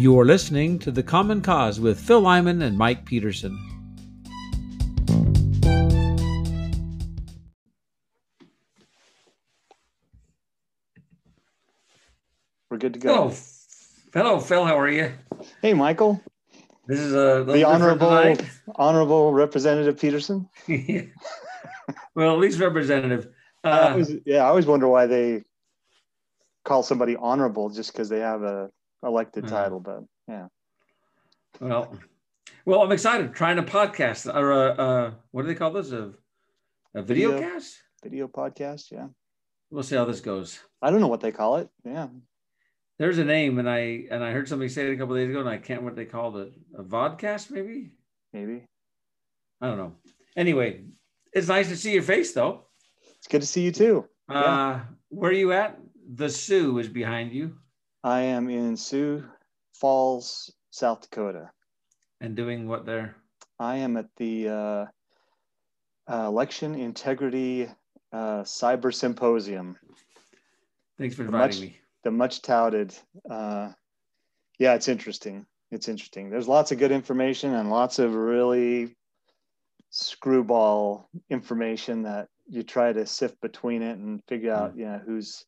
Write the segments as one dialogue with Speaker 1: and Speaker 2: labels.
Speaker 1: You're listening to The Common Cause with Phil Lyman and Mike Petersen.
Speaker 2: We're good to go.
Speaker 3: Hello, hello, Phil. How are you?
Speaker 2: Hey, Michael.
Speaker 3: This is uh,
Speaker 2: the honorable honorable Representative Petersen.
Speaker 3: well, at least representative.
Speaker 2: Uh, I always, yeah, I always wonder why they call somebody honorable just because they have a elected uh, title, but yeah.
Speaker 3: Well, well, I'm excited trying a podcast or a, uh, what do they call this? A, a video, video cast?
Speaker 2: Video podcast, yeah.
Speaker 3: We'll see how this goes.
Speaker 2: I don't know what they call it. Yeah.
Speaker 3: There's a name, and I and I heard somebody say it a couple days ago, and I can't what they called it. A vodcast, maybe.
Speaker 2: Maybe.
Speaker 3: I don't know. Anyway, it's nice to see your face, though.
Speaker 2: It's good to see you too.
Speaker 3: Uh, yeah. Where are you at? The Sioux is behind you.
Speaker 2: I am in Sioux Falls, South Dakota.
Speaker 3: And doing what there?
Speaker 2: I am at the uh, uh, Election Integrity uh, Cyber Symposium.
Speaker 3: Thanks for inviting
Speaker 2: much,
Speaker 3: me.
Speaker 2: The much touted. Uh, yeah, it's interesting. It's interesting. There's lots of good information and lots of really screwball information that you try to sift between it and figure out, mm. you know, who's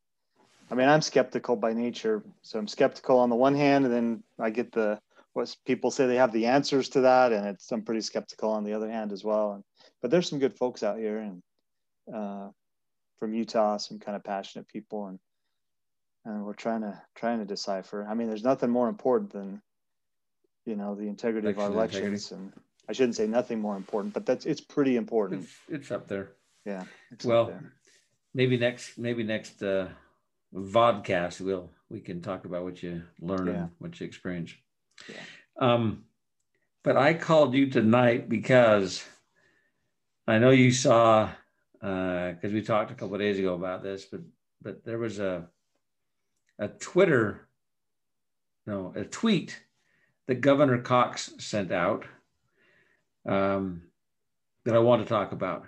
Speaker 2: I mean, I'm skeptical by nature. So I'm skeptical on the one hand, and then I get the what people say they have the answers to that, and it's I'm pretty skeptical on the other hand as well. And, but there's some good folks out here, and uh, from Utah, some kind of passionate people, and and we're trying to trying to decipher. I mean, there's nothing more important than you know the integrity Election of our elections, integrity. and I shouldn't say nothing more important, but that's it's pretty important.
Speaker 3: It's, it's up there.
Speaker 2: Yeah.
Speaker 3: well, maybe next maybe next. Uh vodcast, we'll we can talk about what you learn yeah. and what you experience. Yeah. Um, but I called you tonight because I know you saw because uh, we talked a couple days ago about this, but but there was a a Twitter, no, a tweet that Governor Cox sent out um, that I want to talk about.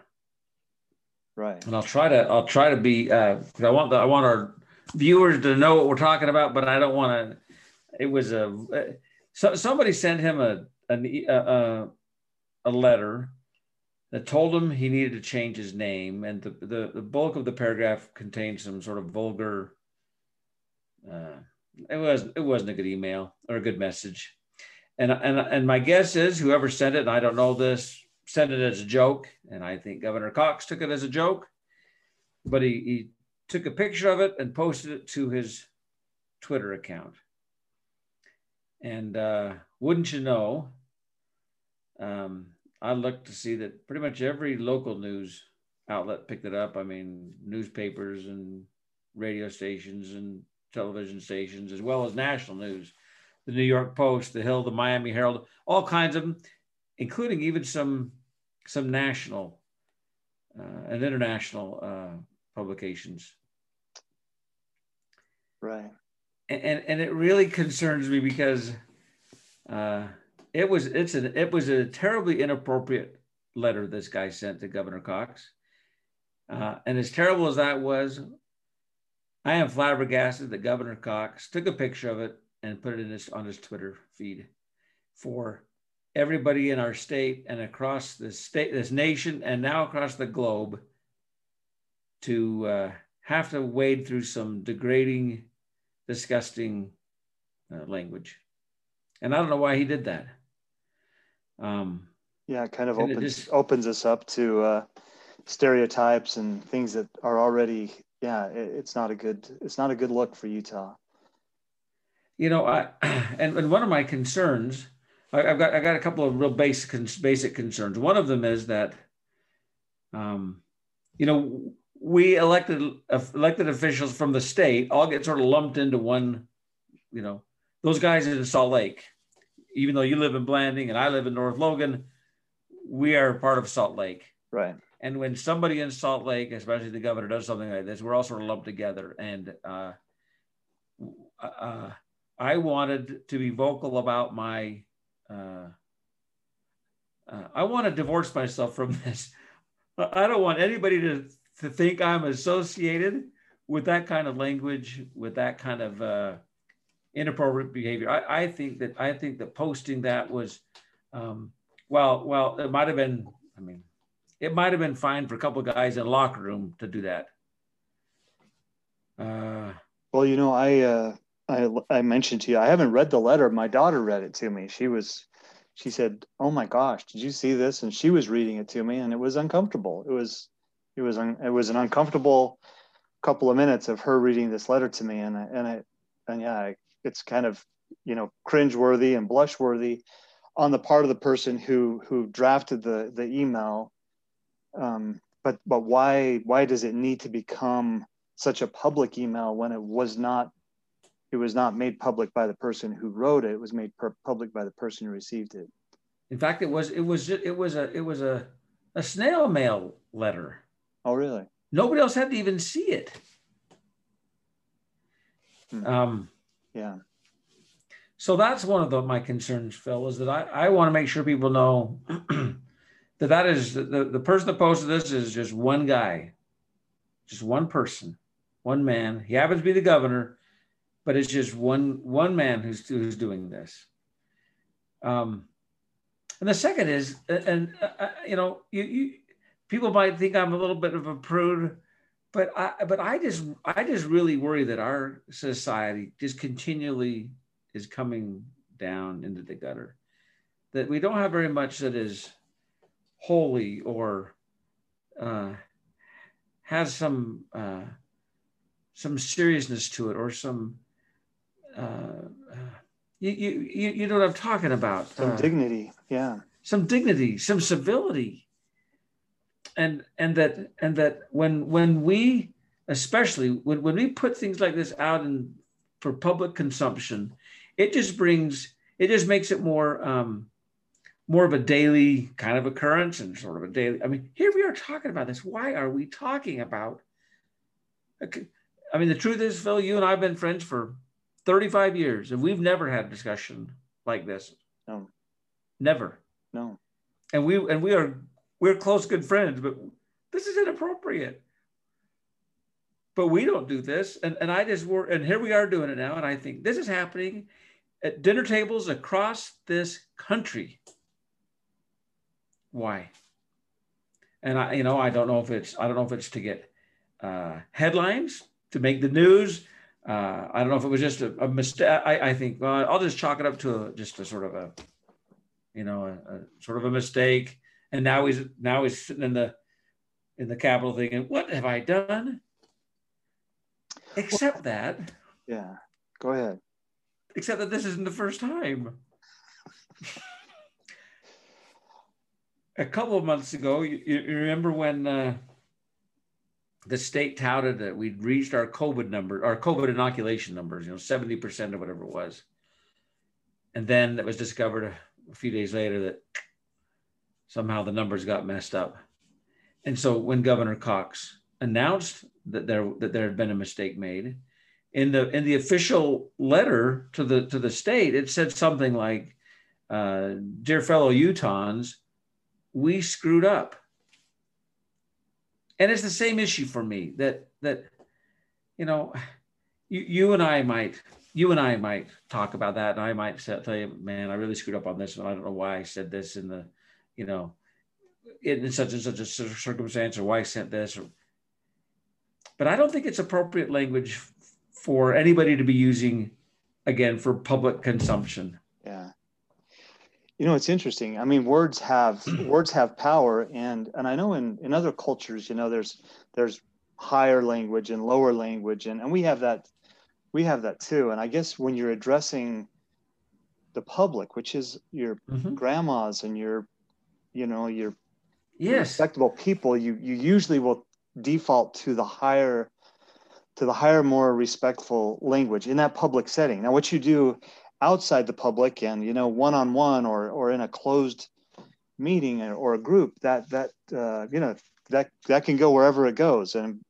Speaker 2: Right.
Speaker 3: And I'll try to I'll try to be uh, I want the I want our viewers to know what we're talking about, but I don't want to. It was a so, somebody sent him a, a a, a letter that told him he needed to change his name, and the the, the bulk of the paragraph contained some sort of vulgar. Uh, it was it wasn't a good email or a good message, and and and my guess is whoever sent it, and I don't know this, sent it as a joke, and I think Governor Cox took it as a joke, but he, he took a picture of it and posted it to his Twitter account. And uh, wouldn't you know, um, I looked to see that pretty much every local news outlet picked it up. I mean, newspapers and radio stations and television stations, as well as national news. The New York Post, the Hill, the Miami Herald, all kinds of them, including even some some national uh, and international uh, publications.
Speaker 2: Right.
Speaker 3: And and it really concerns me because uh, it was it's an it was a terribly inappropriate letter this guy sent to Governor Cox. Uh, and as terrible as that was, I am flabbergasted that Governor Cox took a picture of it and put it in his, on his Twitter feed for everybody in our state and across this state, this nation, and now across the globe to uh, have to wade through some degrading disgusting uh, language. And I don't know why he did that. Um,
Speaker 2: yeah, it kind of opens, it just, opens us up to uh, stereotypes and things that are already, yeah, it, it's not a good, it's not a good look for Utah.
Speaker 3: You know, I, and, and one of my concerns, I, have got, I got a couple of real basic, basic concerns. One of them is that, um, you know, we elected elected officials from the state all get sort of lumped into one, you know, those guys in Salt Lake, even though you live in Blanding and I live in North Logan, we are part of Salt Lake.
Speaker 2: Right.
Speaker 3: And when somebody in Salt Lake, especially the governor, does something like this, we're all sort of lumped together. And uh, uh, I wanted to be vocal about my. Uh, uh I want to divorce myself from this. I don't want anybody to to think I'm associated with that kind of language, with that kind of uh, inappropriate behavior. I, I think that I think that posting that was, um, well, well, it might have been. I mean, it might have been fine for a couple of guys in locker room to do that.
Speaker 2: Uh, well, you know, I, uh, I I mentioned to you, I haven't read the letter. My daughter read it to me. She was, she said, "Oh my gosh, did you see this?" And she was reading it to me, and it was uncomfortable. It was, it was, un, it was an uncomfortable couple of minutes of her reading this letter to me, and and it, and yeah, it's kind of, you know, cringe worthy and blush worthy on the part of the person who who drafted the the email. Um, but but why why does it need to become such a public email when it was not it was not made public by the person who wrote it? It was made per- public by the person who received it.
Speaker 3: In fact it was it was it was a it was a a snail mail letter
Speaker 2: oh really
Speaker 3: nobody else had to even see it hmm. um
Speaker 2: yeah
Speaker 3: so that's one of the, my concerns phil is that i i want to make sure people know that that is the, the person that posted this is just one guy just one person one man. He happens to be the governor, but it's just one one man who's who's doing this. Um, and the second is, and uh, uh, you know, you, you people might think I'm a little bit of a prude, but I but I just I just really worry that our society just continually is coming down into the gutter. That we don't have very much that is holy or uh, has some uh, some seriousness to it or some uh, you, you you know what I'm talking about.
Speaker 2: Some uh, dignity yeah.
Speaker 3: some dignity some civility and and that and that when when we especially when, when we put things like this out in for public consumption it just brings it just makes it more um more of a daily kind of occurrence and sort of a daily i mean here we are talking about this why are we talking about I mean, the truth is, Phil, you and I have been friends for 35 years, and we've never had a discussion like this.
Speaker 2: No.
Speaker 3: Never.
Speaker 2: No.
Speaker 3: And we and we are we're close, good friends, but this is inappropriate. But we don't do this. And, and I just work, and here we are doing it now. And I think this is happening at dinner tables across this country. Why? And I, you know, I don't know if it's I don't know if it's to get uh, headlines to make the news. Uh, I don't know if it was just a, a mistake. I, I, think well, I'll just chalk it up to a, just a sort of a, you know, a, a, sort of a mistake. And now he's now he's sitting in the in the Capitol thinking, "What have I done?" Except that.
Speaker 2: Yeah. Go ahead.
Speaker 3: Except that this isn't the first time. a couple of months ago, you, you remember when uh, the state touted that we'd reached our COVID number, our COVID inoculation numbers, you know, 70% or whatever it was. And then it was discovered a few days later that somehow the numbers got messed up. And so when Governor Cox announced that there that there had been a mistake made, in the in the official letter to the to the state, it said something like, uh, "Dear fellow Utahns, we screwed up." and it's the same issue for me that that you know you, you and i might you and i might talk about that and i might say, tell you man i really screwed up on this and i don't know why i said this in the you know in such and such a circumstance or why i sent this or, but i don't think it's appropriate language for anybody to be using again for public consumption
Speaker 2: yeah you know, it's interesting. I mean, words have words have power, and and I know in in other cultures, you know, there's there's higher language and lower language, and and we have that we have that too. And I guess when you're addressing the public, which is your mm-hmm. grandmas and your, you know, your
Speaker 3: yes.
Speaker 2: respectable people, you you usually will default to the higher to the higher, more respectful language in that public setting. Now, what you do outside the public and you know one on one or or in a closed meeting or a group that that uh, you know that that can go wherever it goes and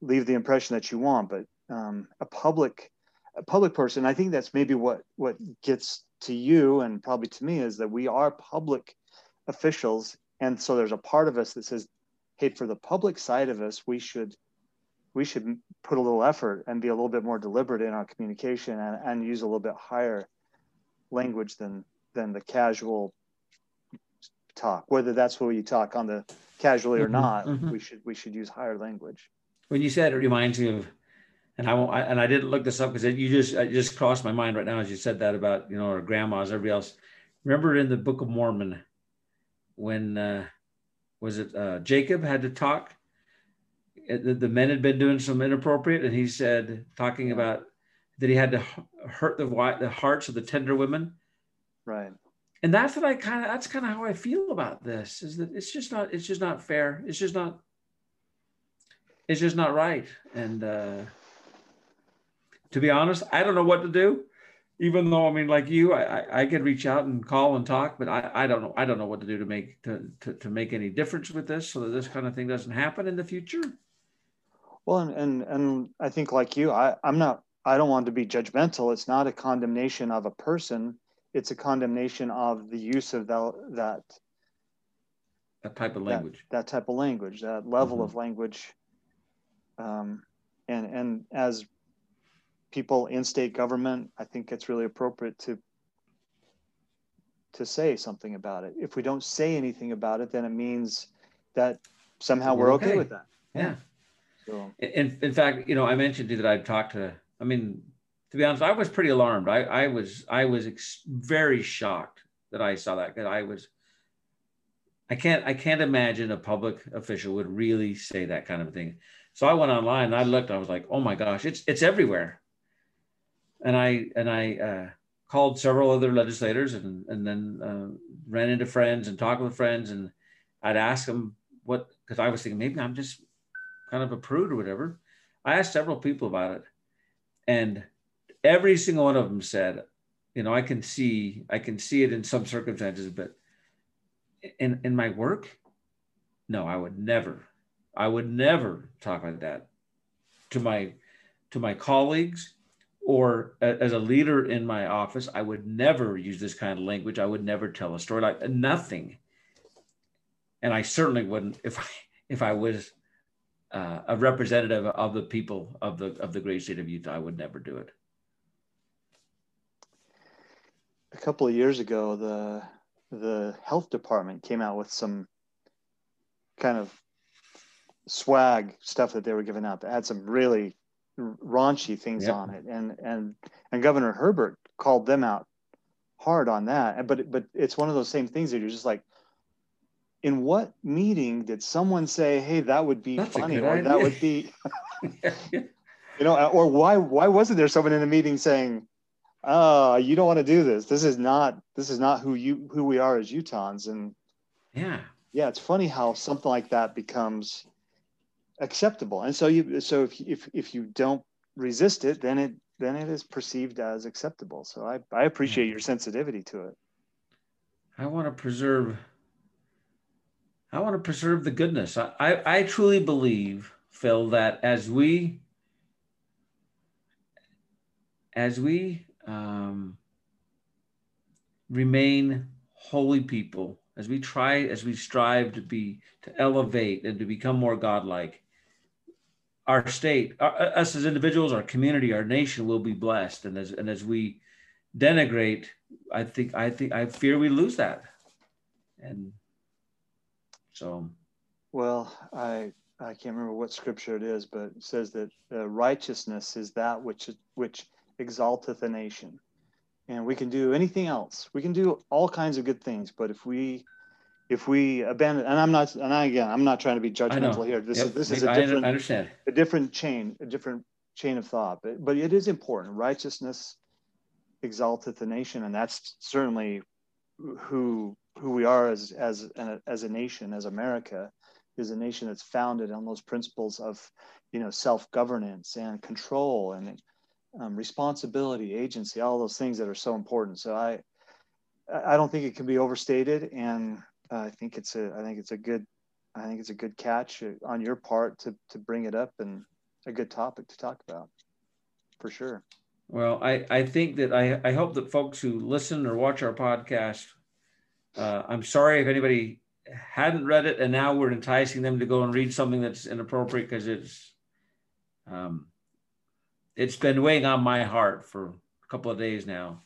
Speaker 2: leave the impression that you want but um, a public a public person i think that's maybe what what gets to you and probably to me is that we are public officials. And so there's a part of us that says hey for the public side of us we should we should put a little effort and be a little bit more deliberate in our communication and, and use a little bit higher language than than the casual talk. Whether that's what you talk on the casually or mm-hmm, not mm-hmm. we should we should use higher language.
Speaker 3: When you said it reminds me of and I won't I, and I didn't look this up because you just it just crossed my mind right now as you said that about you know our grandmas everybody else. Remember in the book of Mormon when uh was it uh Jacob had to talk uh, the, the men had been doing some inappropriate and he said talking about that he had to hurt the the hearts of the tender women
Speaker 2: right
Speaker 3: and that's what I kind of that's kind of how I feel about this is that it's just not it's just not fair. It's just not it's just not right. And uh, to be honest, I don't know what to do. Even though I mean, like you, I, I, could reach out and call and talk, but I, I don't know I don't know what to do to make to, to, to make any difference with this so that this kind of thing doesn't happen in the future.
Speaker 2: Well, and and, and I think like you, I, I'm not I don't want to be judgmental. It's not a condemnation of a person it's a condemnation of the use of that that,
Speaker 3: that type of language
Speaker 2: that, that type of language that level mm-hmm. of language um, and and as people in state government i think it's really appropriate to to say something about it if we don't say anything about it then it means that somehow we're, we're okay. okay. with that
Speaker 3: yeah, so in, in fact you know i mentioned to you that i've talked to i mean to be honest, I was pretty alarmed. I, I was I was ex- very shocked that I saw that because I was I can't I can't imagine a public official would really say that kind of thing. So I went online and I looked. I was like, oh my gosh, it's it's everywhere. And I and I uh, called several other legislators and and then uh, ran into friends and talked with friends and I'd ask them what because I was thinking maybe I'm just kind of a prude or whatever. I asked several people about it, and every single one of them said, you know, I can see, I can see it in some circumstances, but in in my work, no, I would never, I would never talk like that to my to my colleagues or as a leader in my office. I would never use this kind of language. I would never tell a story like nothing. And I certainly wouldn't if I if I was uh, a representative of the people of the of the great state of Utah. I would never do it
Speaker 2: a couple of years ago, the the health department came out with some kind of swag stuff that they were giving out that had some really raunchy things yep. on it, and and and Governor Herbert called them out hard on that. But but it's one of those same things that you're just like, in what meeting did someone say, "Hey, that would be That's funny," or idea. that would be, you know, or why why wasn't there someone in a meeting saying, oh you don't want to do this this is not this is not who you who we are as utahns and
Speaker 3: yeah
Speaker 2: yeah it's funny how something like that becomes acceptable. And so you so if if, if you don't resist it then it then it is perceived as acceptable. So i i appreciate your sensitivity to it.
Speaker 3: I want to preserve i want to preserve the goodness. I i, I truly believe phil that as we as we um, remain holy people as we try as we strive to be to elevate and to become more godlike our state our, us as individuals our community our nation will be blessed and as and as we denigrate i think i think i fear we lose that and so
Speaker 2: well i i can't remember what scripture it is but it says that uh, righteousness is that which which exalteth a nation. And we can do anything else. We can do all kinds of good things, but if we if we abandon and I'm not and I, again I'm not trying to be judgmental here. This yep. is this is a different
Speaker 3: I understand.
Speaker 2: a different chain, a different chain of thought. But but it is important. Righteousness exalteth the nation, and that's certainly who who we are as as as a nation, as America, is a nation that's founded on those principles of you know self governance and control and um, responsibility, agency, all those things that are so important. So I, I don't think it can be overstated, and uh, I think it's a, I think it's a good, I think it's a good catch on your part to to bring it up and a good topic to talk about, for sure.
Speaker 3: Well, I I think that I I hope that folks who listen or watch our podcast, uh, I'm sorry if anybody hadn't read it and now we're enticing them to go and read something that's inappropriate because it's Um, it's been weighing on my heart for a couple of days now,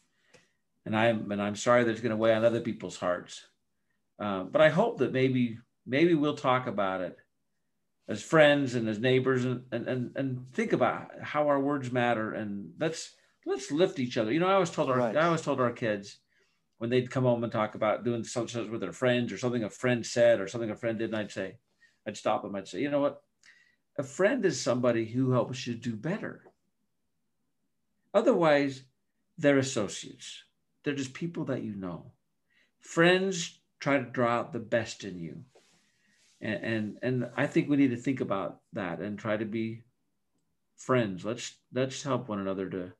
Speaker 3: and I'm and I'm sorry that it's going to weigh on other people's hearts. Uh, but I hope that maybe maybe we'll talk about it as friends and as neighbors and, and and and think about how our words matter and let's let's lift each other. You know, I always told our right. I always told our kids when they'd come home and talk about doing something with their friends or something a friend said or something a friend did, and I'd say, I'd stop them. I'd say, you know what? A friend is somebody who helps you do better. Otherwise, they're associates. They're just people that you know. Friends try to draw out the best in you. And, and and I think we need to think about that and try to be friends. Let's let's help one another to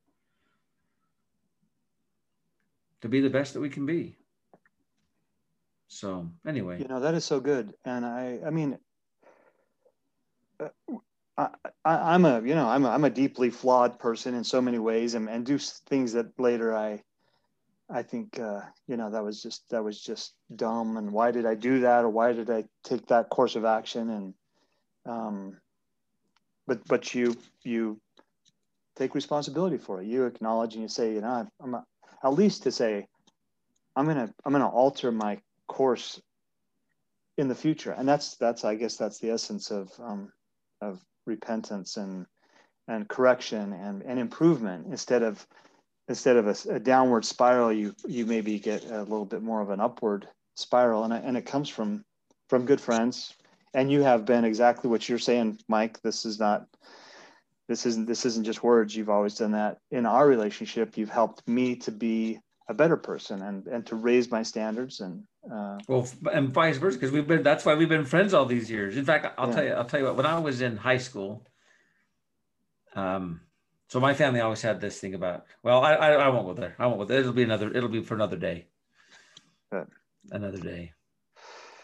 Speaker 3: to be the best that we can be. So anyway,
Speaker 2: you know that is so good, and I I mean, uh, I, I am a you know I'm a, I'm a deeply flawed person in so many ways, and, and do things that later I I think uh, you know that was just that was just dumb, and why did I do that, or why did I take that course of action, and um, but but you you take responsibility for it. You acknowledge and you say, you know, I'm a, at least to say, I'm gonna I'm gonna alter my course in the future, and that's that's I guess that's the essence of um, of repentance and and correction and and improvement instead of instead of a, a, downward spiral you you maybe get a little bit more of an upward spiral and, and it comes from from good friends. And you have been exactly what you're saying mike this is not this isn't this isn't just words. You've always done that. In our relationship you've helped me to be a better person and and to raise my standards and uh,
Speaker 3: well and vice versa because we've been that's why we've been friends all these years. In fact i'll yeah. tell you i'll tell you what when i was in high school um so my family always had this thing about well i i, I won't go there i won't go there it'll be another it'll be for another day Good. another day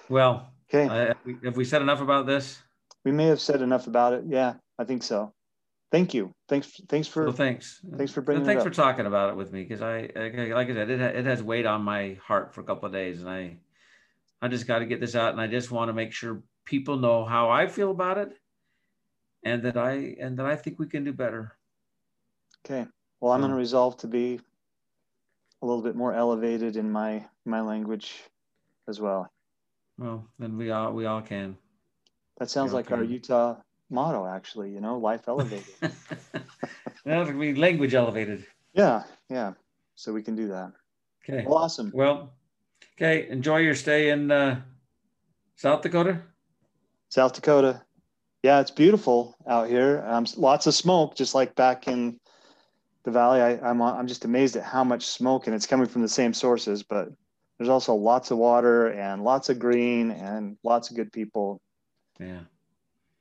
Speaker 3: well okay have we, have we said enough about this
Speaker 2: we may have said enough about it yeah i think so thank you. Thanks. Thanks for.
Speaker 3: Well, thanks.
Speaker 2: Thanks for bringing.
Speaker 3: Thanks for talking about it with me because I, like I said, it it has weighed on my heart for a couple of days, and I, I just got to get this out, and I just want to make sure people know how I feel about it, and that I and that I think we can do better.
Speaker 2: Okay. Well, I'm going to resolve to be a little bit more elevated in my my language as well.
Speaker 3: Well, then we all we all can.
Speaker 2: That sounds like can. our Utah motto, actually. You know, life elevated.
Speaker 3: that would be language elevated.
Speaker 2: Yeah, yeah. So we can do that.
Speaker 3: Okay.
Speaker 2: Well, awesome.
Speaker 3: Well, okay. Enjoy your stay in uh, South Dakota.
Speaker 2: South Dakota. Yeah, it's beautiful out here. Um, lots of smoke, just like back in the valley. I, I'm I'm just amazed at how much smoke, and it's coming from the same sources. But there's also lots of water and lots of green and lots of good people.
Speaker 3: Yeah.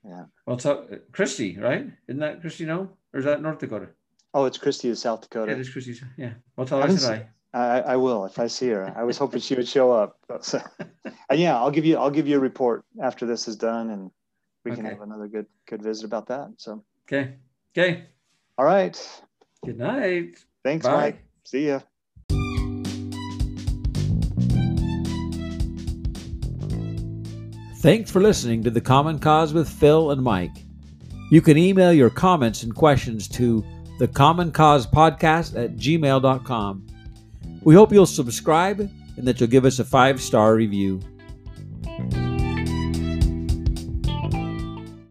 Speaker 2: Yeah.
Speaker 3: Well, it's uh, Kristi, right? Isn't that Kristi? No, or is that North Dakota?
Speaker 2: Oh, it's Kristi of South Dakota.
Speaker 3: Yeah, it is Kristi. Yeah. Well, tell her I
Speaker 2: I. I, I will if I see her. I was hoping she would show up. So, and yeah, I'll give you I'll give you a report after this is done, and we can have another good good visit about that. So.
Speaker 3: Okay. Okay.
Speaker 2: All right.
Speaker 3: Good night.
Speaker 2: Thanks, Bye. Mike. See ya.
Speaker 1: Thanks for listening to The Common Cause with Phil and Mike. You can email your comments and questions to the Common Cause Podcast at gmail.com. We hope you'll subscribe and that you'll give us a five star review.